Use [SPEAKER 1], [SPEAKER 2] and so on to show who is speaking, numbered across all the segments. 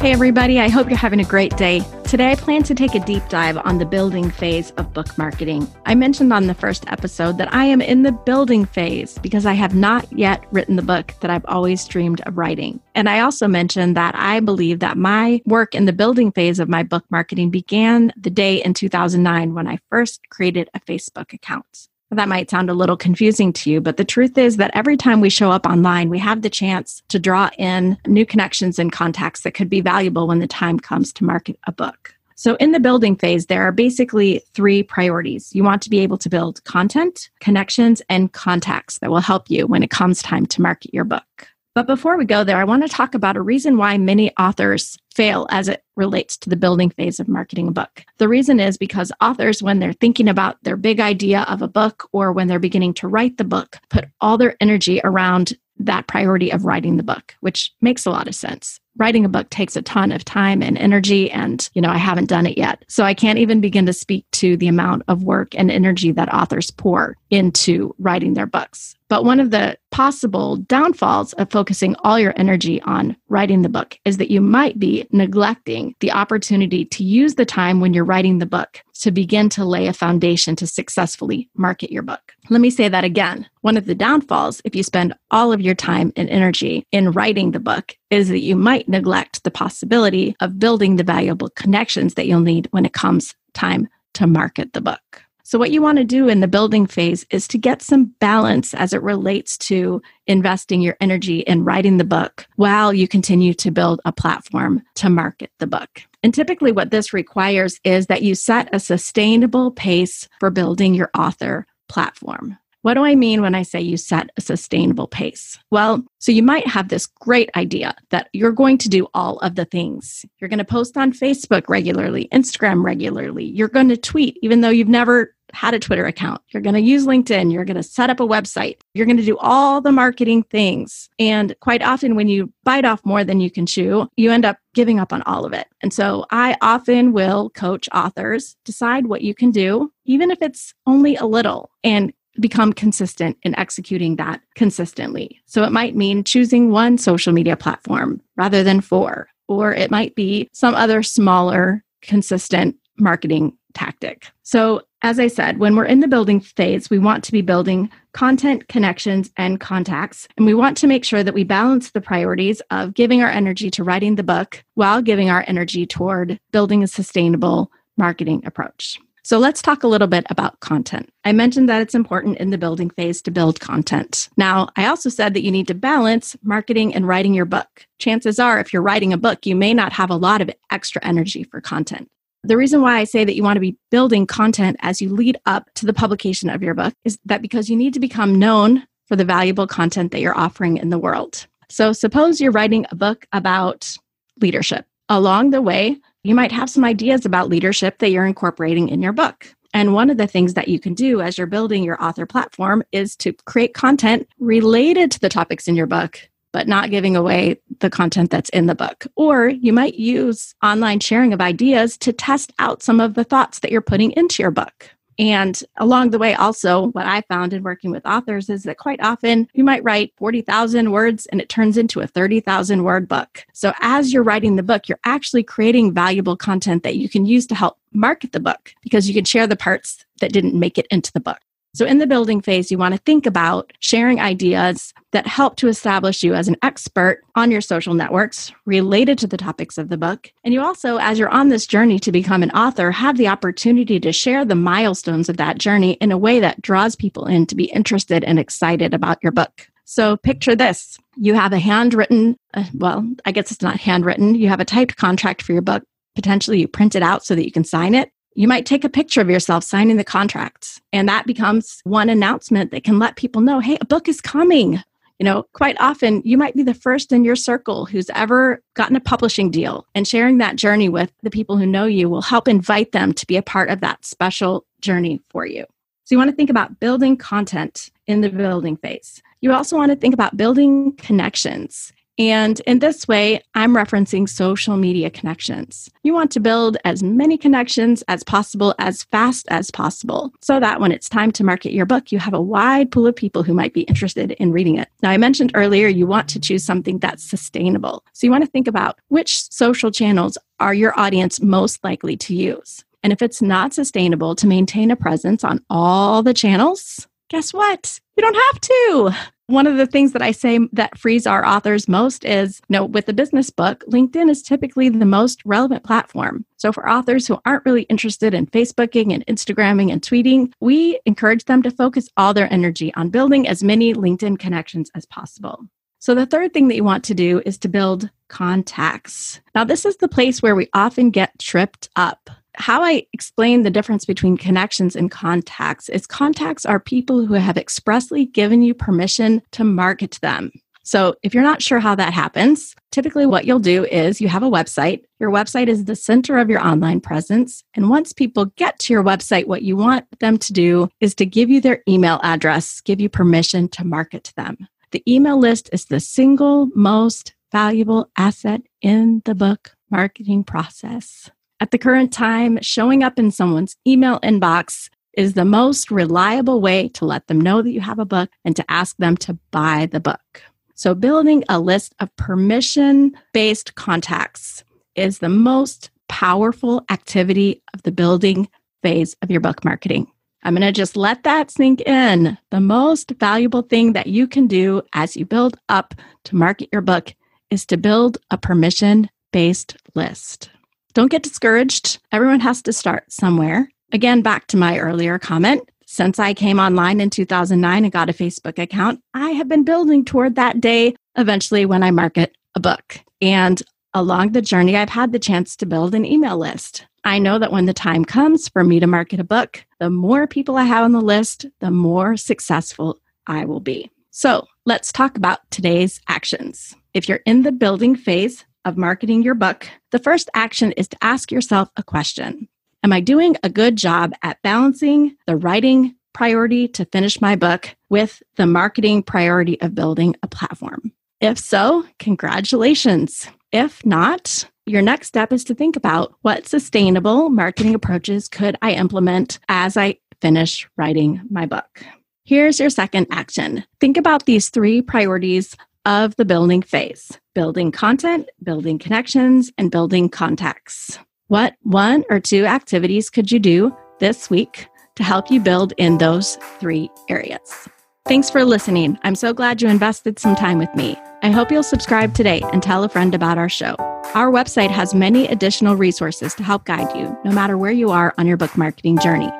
[SPEAKER 1] Hey, everybody, I hope you're having a great day. Today, I plan to take a deep dive on the building phase of book marketing. I mentioned on the first episode that I am in the building phase because I have not yet written the book that I've always dreamed of writing. And I also mentioned that I believe that my work in the building phase of my book marketing began the day in 2009 when I first created a Facebook account. That might sound a little confusing to you, but the truth is that every time we show up online, we have the chance to draw in new connections and contacts that could be valuable when the time comes to market a book. So, in the building phase, there are basically three priorities. You want to be able to build content, connections, and contacts that will help you when it comes time to market your book. But before we go there, I want to talk about a reason why many authors fail as it relates to the building phase of marketing a book. The reason is because authors, when they're thinking about their big idea of a book or when they're beginning to write the book, put all their energy around that priority of writing the book, which makes a lot of sense writing a book takes a ton of time and energy and you know i haven't done it yet so i can't even begin to speak to the amount of work and energy that authors pour into writing their books but one of the possible downfalls of focusing all your energy on writing the book is that you might be neglecting the opportunity to use the time when you're writing the book to begin to lay a foundation to successfully market your book. Let me say that again. One of the downfalls, if you spend all of your time and energy in writing the book, is that you might neglect the possibility of building the valuable connections that you'll need when it comes time to market the book. So, what you want to do in the building phase is to get some balance as it relates to investing your energy in writing the book while you continue to build a platform to market the book. And typically, what this requires is that you set a sustainable pace for building your author platform. What do I mean when I say you set a sustainable pace? Well, so you might have this great idea that you're going to do all of the things. You're going to post on Facebook regularly, Instagram regularly. You're going to tweet, even though you've never had a Twitter account. You're going to use LinkedIn. You're going to set up a website. You're going to do all the marketing things. And quite often, when you bite off more than you can chew, you end up giving up on all of it. And so I often will coach authors decide what you can do, even if it's only a little, and become consistent in executing that consistently. So it might mean choosing one social media platform rather than four, or it might be some other smaller, consistent marketing tactic. So, as I said, when we're in the building phase, we want to be building content, connections, and contacts. And we want to make sure that we balance the priorities of giving our energy to writing the book while giving our energy toward building a sustainable marketing approach. So let's talk a little bit about content. I mentioned that it's important in the building phase to build content. Now, I also said that you need to balance marketing and writing your book. Chances are, if you're writing a book, you may not have a lot of extra energy for content. The reason why I say that you want to be building content as you lead up to the publication of your book is that because you need to become known for the valuable content that you're offering in the world. So, suppose you're writing a book about leadership. Along the way, you might have some ideas about leadership that you're incorporating in your book. And one of the things that you can do as you're building your author platform is to create content related to the topics in your book but not giving away the content that's in the book. Or you might use online sharing of ideas to test out some of the thoughts that you're putting into your book. And along the way, also, what I found in working with authors is that quite often you might write 40,000 words and it turns into a 30,000 word book. So as you're writing the book, you're actually creating valuable content that you can use to help market the book because you can share the parts that didn't make it into the book. So, in the building phase, you want to think about sharing ideas that help to establish you as an expert on your social networks related to the topics of the book. And you also, as you're on this journey to become an author, have the opportunity to share the milestones of that journey in a way that draws people in to be interested and excited about your book. So, picture this you have a handwritten, uh, well, I guess it's not handwritten, you have a typed contract for your book. Potentially, you print it out so that you can sign it. You might take a picture of yourself signing the contracts, and that becomes one announcement that can let people know hey, a book is coming. You know, quite often you might be the first in your circle who's ever gotten a publishing deal, and sharing that journey with the people who know you will help invite them to be a part of that special journey for you. So, you want to think about building content in the building phase. You also want to think about building connections and in this way, I'm referencing social media connections. You want to build as many connections as possible as fast as possible so that when it's time to market your book, you have a wide pool of people who might be interested in reading it. Now, I mentioned earlier you want to choose something that's sustainable. So you want to think about which social channels are your audience most likely to use. And if it's not sustainable to maintain a presence on all the channels, guess what? You don't have to. One of the things that I say that frees our authors most is, you know, with a business book, LinkedIn is typically the most relevant platform. So for authors who aren't really interested in Facebooking and Instagramming and tweeting, we encourage them to focus all their energy on building as many LinkedIn connections as possible. So the third thing that you want to do is to build contacts. Now, this is the place where we often get tripped up how I explain the difference between connections and contacts is contacts are people who have expressly given you permission to market them. So, if you're not sure how that happens, typically what you'll do is you have a website. Your website is the center of your online presence. And once people get to your website, what you want them to do is to give you their email address, give you permission to market to them. The email list is the single most valuable asset in the book marketing process. At the current time, showing up in someone's email inbox is the most reliable way to let them know that you have a book and to ask them to buy the book. So, building a list of permission based contacts is the most powerful activity of the building phase of your book marketing. I'm going to just let that sink in. The most valuable thing that you can do as you build up to market your book is to build a permission based list. Don't get discouraged. Everyone has to start somewhere. Again, back to my earlier comment. Since I came online in 2009 and got a Facebook account, I have been building toward that day eventually when I market a book. And along the journey, I've had the chance to build an email list. I know that when the time comes for me to market a book, the more people I have on the list, the more successful I will be. So let's talk about today's actions. If you're in the building phase, of marketing your book, the first action is to ask yourself a question Am I doing a good job at balancing the writing priority to finish my book with the marketing priority of building a platform? If so, congratulations. If not, your next step is to think about what sustainable marketing approaches could I implement as I finish writing my book. Here's your second action. Think about these three priorities of the building phase building content, building connections, and building contacts. What one or two activities could you do this week to help you build in those three areas? Thanks for listening. I'm so glad you invested some time with me. I hope you'll subscribe today and tell a friend about our show. Our website has many additional resources to help guide you, no matter where you are on your book marketing journey.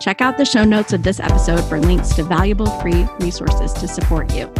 [SPEAKER 1] Check out the show notes of this episode for links to valuable free resources to support you.